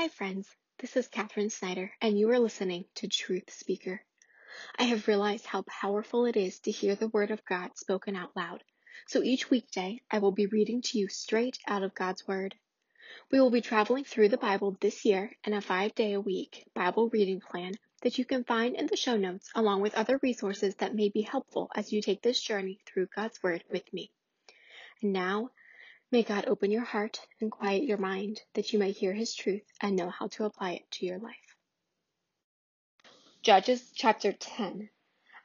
Hi, friends. This is Katherine Snyder, and you are listening to Truth Speaker. I have realized how powerful it is to hear the Word of God spoken out loud. So each weekday, I will be reading to you straight out of God's Word. We will be traveling through the Bible this year in a five day a week Bible reading plan that you can find in the show notes, along with other resources that may be helpful as you take this journey through God's Word with me. And now, May God open your heart and quiet your mind that you may hear his truth and know how to apply it to your life. Judges chapter 10.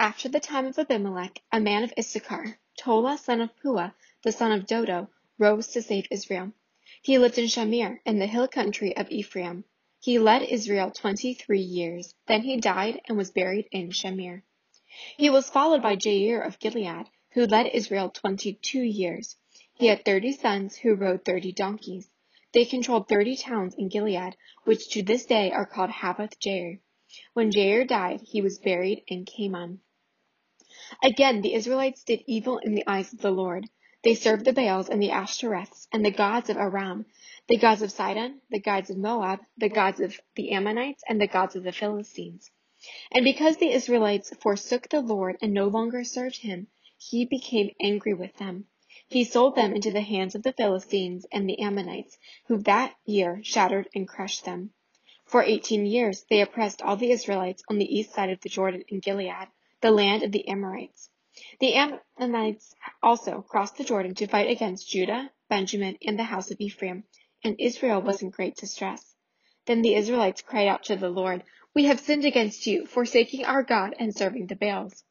After the time of Abimelech, a man of Issachar, Tola son of Puah, the son of Dodo, rose to save Israel. He lived in Shamir, in the hill country of Ephraim. He led Israel twenty-three years. Then he died and was buried in Shamir. He was followed by Jair of Gilead, who led Israel twenty-two years. He had thirty sons who rode thirty donkeys. They controlled thirty towns in Gilead, which to this day are called Havvoth Jair. When Jair died, he was buried in Kamon. Again, the Israelites did evil in the eyes of the Lord. They served the Baals and the Ashtoreths and the gods of Aram, the gods of Sidon, the gods of Moab, the gods of the Ammonites, and the gods of the Philistines. And because the Israelites forsook the Lord and no longer served him, he became angry with them. He sold them into the hands of the Philistines and the Ammonites, who that year shattered and crushed them. For eighteen years they oppressed all the Israelites on the east side of the Jordan in Gilead, the land of the Amorites. The Ammonites also crossed the Jordan to fight against Judah, Benjamin, and the house of Ephraim, and Israel was in great distress. Then the Israelites cried out to the Lord, We have sinned against you, forsaking our God and serving the Baals.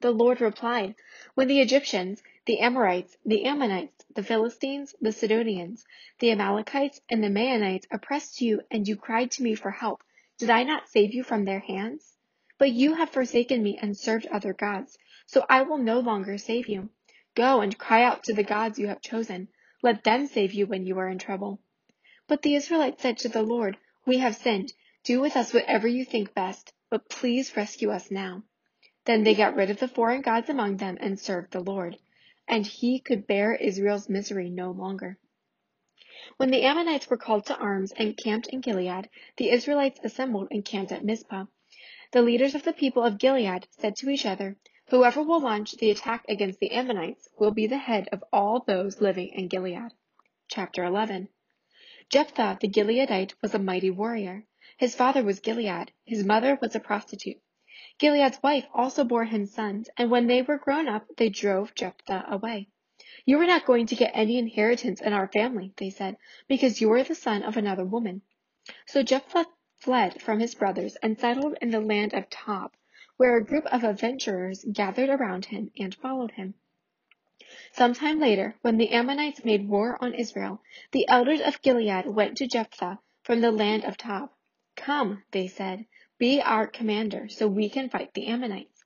The Lord replied, When the Egyptians, the Amorites, the Ammonites, the Philistines, the Sidonians, the Amalekites, and the Maonites oppressed you, and you cried to me for help, did I not save you from their hands? But you have forsaken me and served other gods, so I will no longer save you. Go and cry out to the gods you have chosen. Let them save you when you are in trouble. But the Israelites said to the Lord, We have sinned. Do with us whatever you think best, but please rescue us now. Then they got rid of the foreign gods among them and served the Lord. And he could bear Israel's misery no longer. When the Ammonites were called to arms and camped in Gilead, the Israelites assembled and camped at Mizpah. The leaders of the people of Gilead said to each other, Whoever will launch the attack against the Ammonites will be the head of all those living in Gilead. Chapter 11 Jephthah the Gileadite was a mighty warrior. His father was Gilead, his mother was a prostitute. Gilead's wife also bore him sons, and when they were grown up, they drove Jephthah away. You are not going to get any inheritance in our family, they said, because you are the son of another woman. So Jephthah fled from his brothers and settled in the land of Tob, where a group of adventurers gathered around him and followed him. Some time later, when the Ammonites made war on Israel, the elders of Gilead went to Jephthah from the land of Tob. Come, they said, be our commander, so we can fight the Ammonites.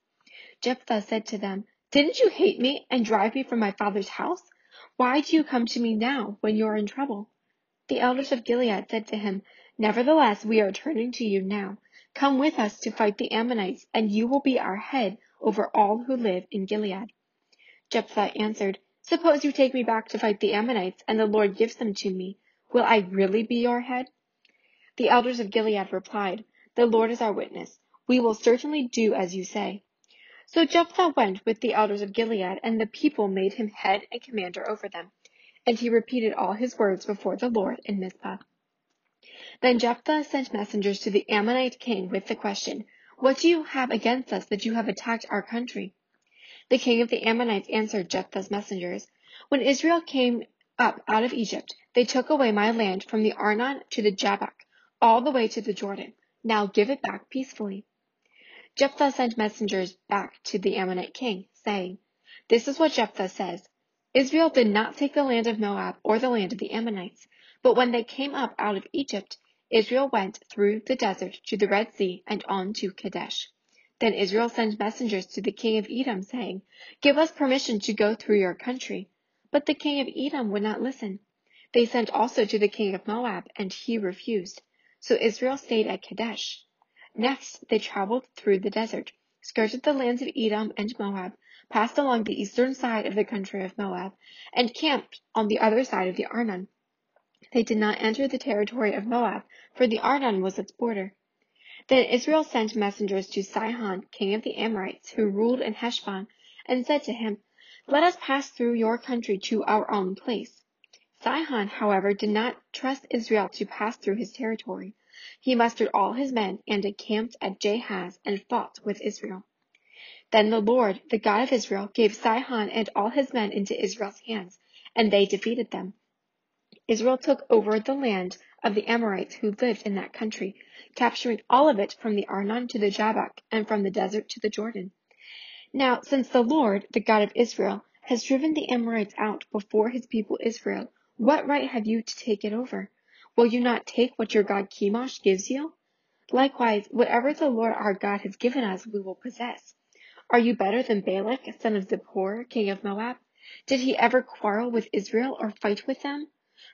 Jephthah said to them, Didn't you hate me and drive me from my father's house? Why do you come to me now when you are in trouble? The elders of Gilead said to him, Nevertheless, we are turning to you now. Come with us to fight the Ammonites, and you will be our head over all who live in Gilead. Jephthah answered, Suppose you take me back to fight the Ammonites, and the Lord gives them to me. Will I really be your head? The elders of Gilead replied, the Lord is our witness. We will certainly do as you say. So Jephthah went with the elders of Gilead, and the people made him head and commander over them. And he repeated all his words before the Lord in Mizpah. Then Jephthah sent messengers to the Ammonite king with the question, What do you have against us that you have attacked our country? The king of the Ammonites answered Jephthah's messengers, When Israel came up out of Egypt, they took away my land from the Arnon to the Jabbok, all the way to the Jordan. Now give it back peacefully. Jephthah sent messengers back to the Ammonite king, saying, This is what Jephthah says. Israel did not take the land of Moab or the land of the Ammonites, but when they came up out of Egypt, Israel went through the desert to the Red Sea and on to Kadesh. Then Israel sent messengers to the king of Edom, saying, Give us permission to go through your country. But the king of Edom would not listen. They sent also to the king of Moab, and he refused. So Israel stayed at Kadesh. Next, they traveled through the desert, skirted the lands of Edom and Moab, passed along the eastern side of the country of Moab, and camped on the other side of the Arnon. they did not enter the territory of Moab, for the Arnon was its border. Then Israel sent messengers to Sihon, king of the Amorites, who ruled in Heshbon, and said to him, Let us pass through your country to our own place. Sihon, however, did not trust Israel to pass through his territory. He mustered all his men and encamped at Jahaz and fought with Israel. Then the Lord, the God of Israel, gave Sihon and all his men into Israel's hands, and they defeated them. Israel took over the land of the Amorites who lived in that country, capturing all of it from the Arnon to the Jabbok, and from the desert to the Jordan. Now, since the Lord, the God of Israel, has driven the Amorites out before his people Israel, what right have you to take it over? Will you not take what your God Chemosh gives you? Likewise, whatever the Lord our God has given us, we will possess. Are you better than Balak, son of Zippor, king of Moab? Did he ever quarrel with Israel or fight with them?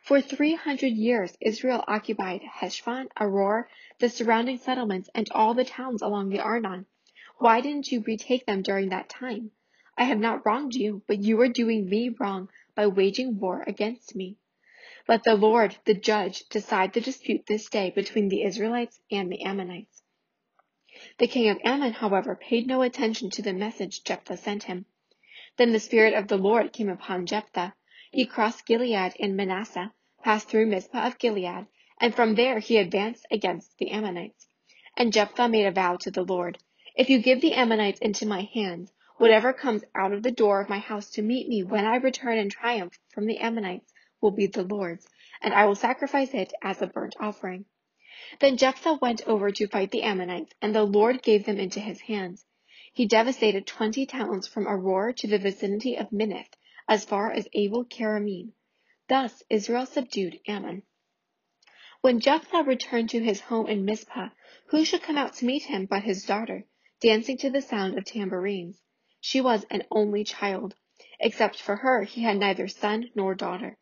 For three hundred years Israel occupied Heshbon, Aroer, the surrounding settlements, and all the towns along the Arnon. Why didn't you retake them during that time? I have not wronged you, but you are doing me wrong by waging war against me. Let the Lord, the judge, decide the dispute this day between the Israelites and the Ammonites. The king of Ammon, however, paid no attention to the message Jephthah sent him. Then the Spirit of the Lord came upon Jephthah. He crossed Gilead and Manasseh, passed through Mizpah of Gilead, and from there he advanced against the Ammonites. And Jephthah made a vow to the Lord, If you give the Ammonites into my hands, whatever comes out of the door of my house to meet me when I return in triumph from the Ammonites will be the Lord's, and I will sacrifice it as a burnt offering. Then Jephthah went over to fight the Ammonites, and the Lord gave them into his hands. He devastated twenty towns from Aroer to the vicinity of Minnith, as far as Abel Keramim. Thus Israel subdued Ammon. When Jephthah returned to his home in Mizpah, who should come out to meet him but his daughter, dancing to the sound of tambourines? She was an only child. Except for her, he had neither son nor daughter.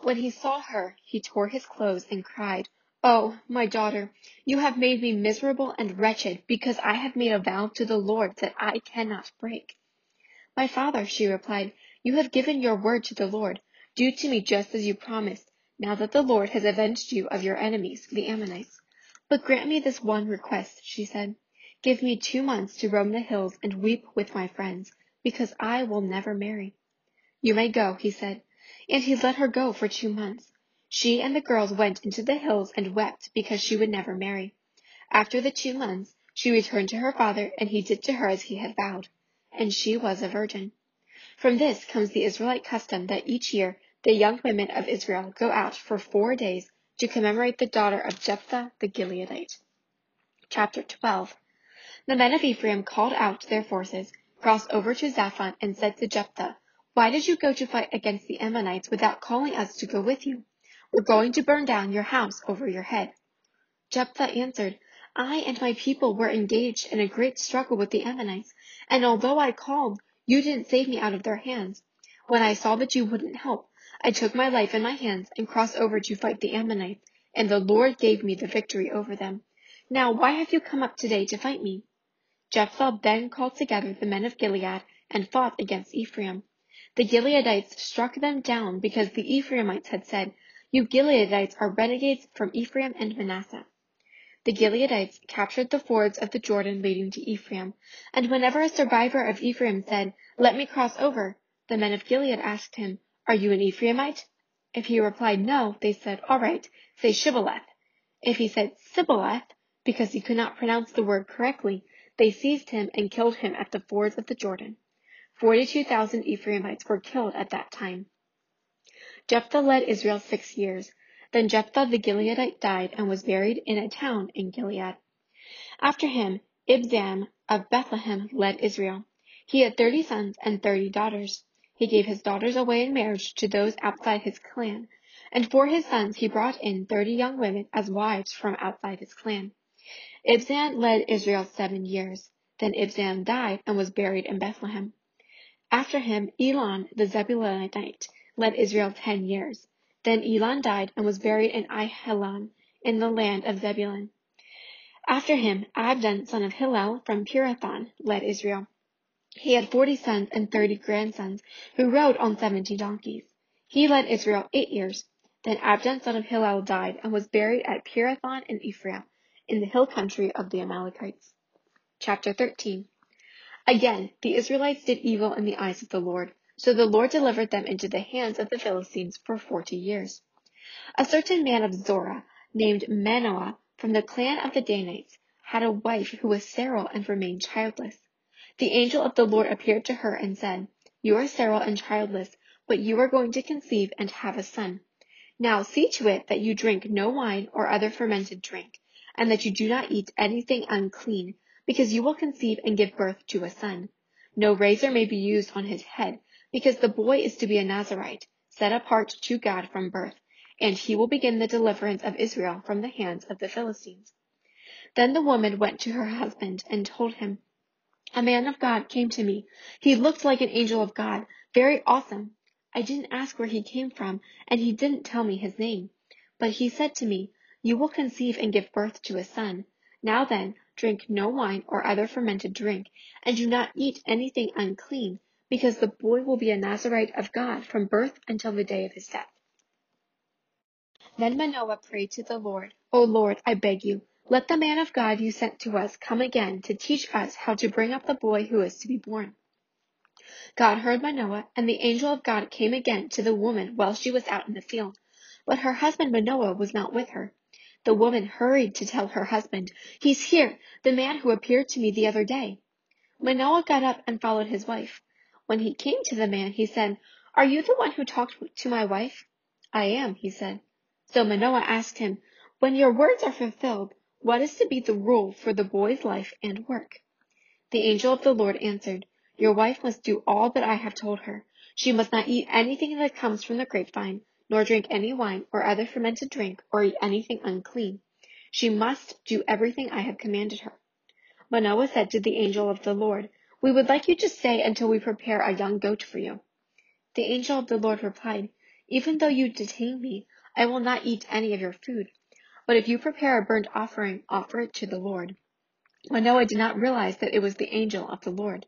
When he saw her, he tore his clothes and cried, Oh, my daughter, you have made me miserable and wretched because I have made a vow to the Lord that I cannot break. My father, she replied, you have given your word to the Lord. Do to me just as you promised, now that the Lord has avenged you of your enemies, the Ammonites. But grant me this one request, she said. Give me two months to roam the hills and weep with my friends, because I will never marry. You may go, he said. And he let her go for two months. She and the girls went into the hills and wept because she would never marry. After the two months, she returned to her father, and he did to her as he had vowed. And she was a virgin. From this comes the Israelite custom that each year the young women of Israel go out for four days to commemorate the daughter of Jephthah the Gileadite. Chapter 12 The men of Ephraim called out their forces, crossed over to Zaphon, and said to Jephthah, Why did you go to fight against the Ammonites without calling us to go with you? We're going to burn down your house over your head. Jephthah answered, I and my people were engaged in a great struggle with the Ammonites, and although I called, you didn't save me out of their hands. When I saw that you wouldn't help, I took my life in my hands and crossed over to fight the Ammonites, and the Lord gave me the victory over them. Now why have you come up today to fight me? Jephthah then called together the men of Gilead and fought against Ephraim. The Gileadites struck them down because the Ephraimites had said, You Gileadites are renegades from Ephraim and Manasseh. The Gileadites captured the fords of the Jordan leading to Ephraim, and whenever a survivor of Ephraim said, Let me cross over, the men of Gilead asked him, Are you an Ephraimite? If he replied no, they said, All right, say Shibboleth. If he said Sibboleth, because he could not pronounce the word correctly, they seized him and killed him at the fords of the Jordan. Forty-two thousand Ephraimites were killed at that time. Jephthah led Israel six years. Then Jephthah the Gileadite died and was buried in a town in Gilead. After him, Ibzan of Bethlehem led Israel. He had thirty sons and thirty daughters. He gave his daughters away in marriage to those outside his clan, and for his sons he brought in thirty young women as wives from outside his clan. Ibzan led Israel seven years. Then Ibzan died and was buried in Bethlehem. After him, Elon the Zebulunite led Israel ten years. Then Elon died and was buried in Aijalon in the land of Zebulun. After him, Abdon, son of Hillel from Pirathon, led Israel. He had forty sons and thirty grandsons, who rode on seventy donkeys. He led Israel eight years. Then Abdon son of Hillel died and was buried at Pirathon in Ephraim, in the hill country of the Amalekites. Chapter 13 Again, the Israelites did evil in the eyes of the Lord, so the Lord delivered them into the hands of the Philistines for forty years. A certain man of Zorah, named Manoah, from the clan of the Danites, had a wife who was sterile and remained childless. The angel of the Lord appeared to her and said, You are sterile and childless, but you are going to conceive and have a son. Now see to it that you drink no wine or other fermented drink, and that you do not eat anything unclean, because you will conceive and give birth to a son. No razor may be used on his head, because the boy is to be a Nazirite, set apart to God from birth, and he will begin the deliverance of Israel from the hands of the Philistines. Then the woman went to her husband and told him, A man of God came to me. He looked like an angel of God, very awesome. I didn't ask where he came from, and he didn't tell me his name. But he said to me, You will conceive and give birth to a son. Now then, drink no wine or other fermented drink, and do not eat anything unclean, because the boy will be a Nazirite of God from birth until the day of his death. Then Manoah prayed to the Lord, O Lord, I beg you, let the man of God you sent to us come again to teach us how to bring up the boy who is to be born. God heard Manoah, and the angel of God came again to the woman while she was out in the field. But her husband Manoah was not with her. The woman hurried to tell her husband, He's here, the man who appeared to me the other day. Manoah got up and followed his wife. When he came to the man, he said, Are you the one who talked to my wife? I am, he said. So Manoah asked him, When your words are fulfilled, what is to be the rule for the boy's life and work? The angel of the Lord answered, Your wife must do all that I have told her. She must not eat anything that comes from the grapevine, nor drink any wine or other fermented drink, or eat anything unclean. She must do everything I have commanded her. Manoah said to the angel of the Lord, We would like you to stay until we prepare a young goat for you. The angel of the Lord replied, Even though you detain me, I will not eat any of your food. But if you prepare a burnt offering, offer it to the Lord. Manoah did not realize that it was the angel of the Lord.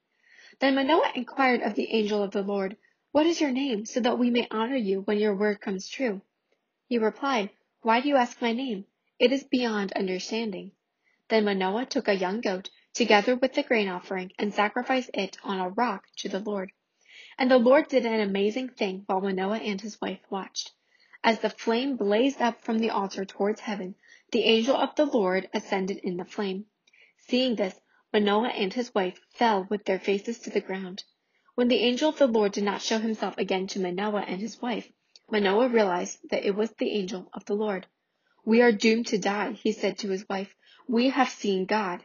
Then Manoah inquired of the angel of the Lord, What is your name, so that we may honor you when your word comes true? He replied, Why do you ask my name? It is beyond understanding. Then Manoah took a young goat, together with the grain offering, and sacrificed it on a rock to the Lord. And the Lord did an amazing thing while Manoah and his wife watched. As the flame blazed up from the altar towards heaven, the angel of the Lord ascended in the flame. Seeing this, Manoah and his wife fell with their faces to the ground. When the angel of the Lord did not show himself again to Manoah and his wife, Manoah realized that it was the angel of the Lord. We are doomed to die, he said to his wife. We have seen God.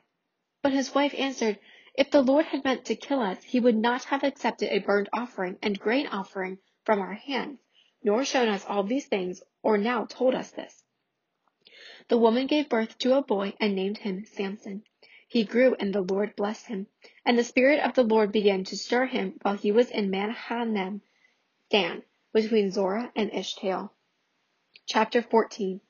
But his wife answered, If the Lord had meant to kill us, he would not have accepted a burnt offering and grain offering from our hands nor shown us all these things, or now told us this. The woman gave birth to a boy and named him Samson. He grew, and the Lord blessed him. And the Spirit of the Lord began to stir him while he was in Mahaneh, Dan, between Zorah and Eshtaol. Chapter 14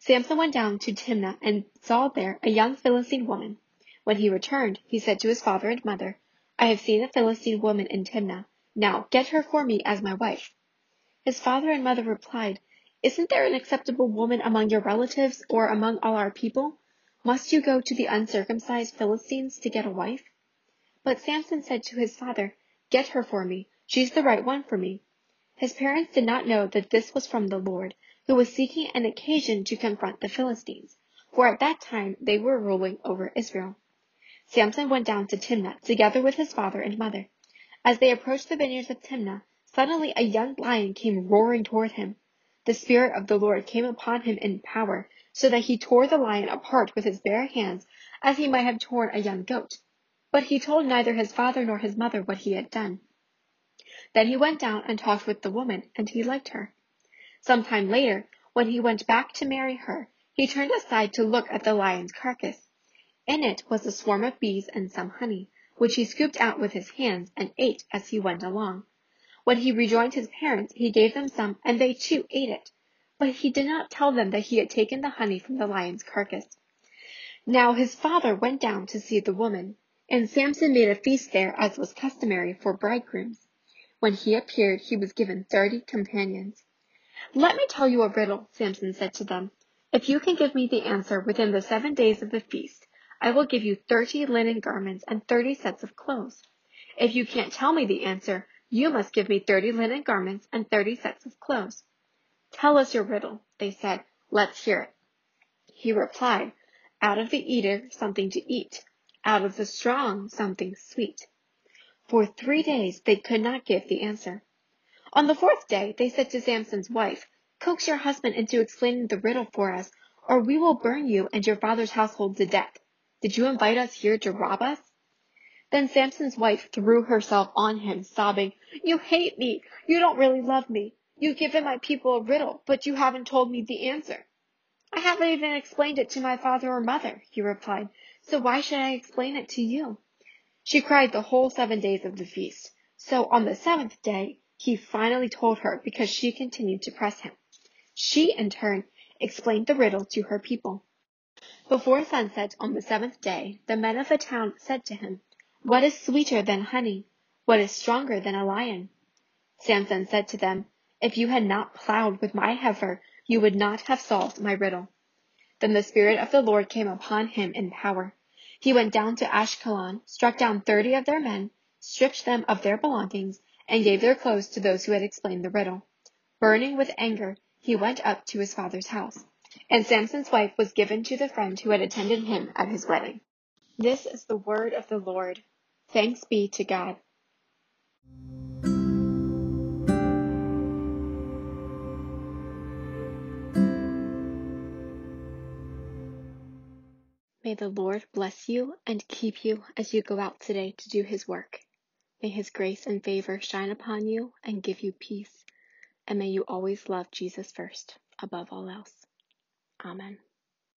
Samson went down to Timnah and saw there a young Philistine woman. When he returned, he said to his father and mother, I have seen a Philistine woman in Timnah. Now get her for me as my wife. His father and mother replied, Isn't there an acceptable woman among your relatives or among all our people? Must you go to the uncircumcised Philistines to get a wife? But Samson said to his father, Get her for me. She's the right one for me. His parents did not know that this was from the Lord, who was seeking an occasion to confront the Philistines, for at that time they were ruling over Israel. Samson went down to Timnah together with his father and mother. As they approached the vineyards of Timnah, Suddenly a young lion came roaring toward him. The Spirit of the Lord came upon him in power, so that he tore the lion apart with his bare hands, as he might have torn a young goat. But he told neither his father nor his mother what he had done. Then he went down and talked with the woman, and he liked her. Some time later, when he went back to marry her, he turned aside to look at the lion's carcass. In it was a swarm of bees and some honey, which he scooped out with his hands and ate as he went along. When he rejoined his parents, he gave them some, and they too ate it. But he did not tell them that he had taken the honey from the lion's carcass. Now his father went down to see the woman, and Samson made a feast there as was customary for bridegrooms. When he appeared, he was given thirty companions. Let me tell you a riddle, Samson said to them. If you can give me the answer within the seven days of the feast, I will give you thirty linen garments and thirty sets of clothes. If you can't tell me the answer, you must give me thirty linen garments and thirty sets of clothes. Tell us your riddle, they said. Let's hear it. He replied, Out of the eater, something to eat. Out of the strong, something sweet. For three days they could not give the answer. On the fourth day, they said to Samson's wife, Coax your husband into explaining the riddle for us, or we will burn you and your father's household to death. Did you invite us here to rob us? Then Samson's wife threw herself on him, sobbing, You hate me. You don't really love me. You've given my people a riddle, but you haven't told me the answer. I haven't even explained it to my father or mother, he replied, so why should I explain it to you? She cried the whole seven days of the feast. So on the seventh day, he finally told her because she continued to press him. She, in turn, explained the riddle to her people. Before sunset on the seventh day, the men of the town said to him, what is sweeter than honey? What is stronger than a lion? Samson said to them, If you had not plowed with my heifer, you would not have solved my riddle. Then the Spirit of the Lord came upon him in power. He went down to Ashkelon, struck down thirty of their men, stripped them of their belongings, and gave their clothes to those who had explained the riddle. Burning with anger, he went up to his father's house. And Samson's wife was given to the friend who had attended him at his wedding. This is the word of the Lord. Thanks be to God. May the Lord bless you and keep you as you go out today to do his work. May his grace and favor shine upon you and give you peace. And may you always love Jesus first, above all else. Amen.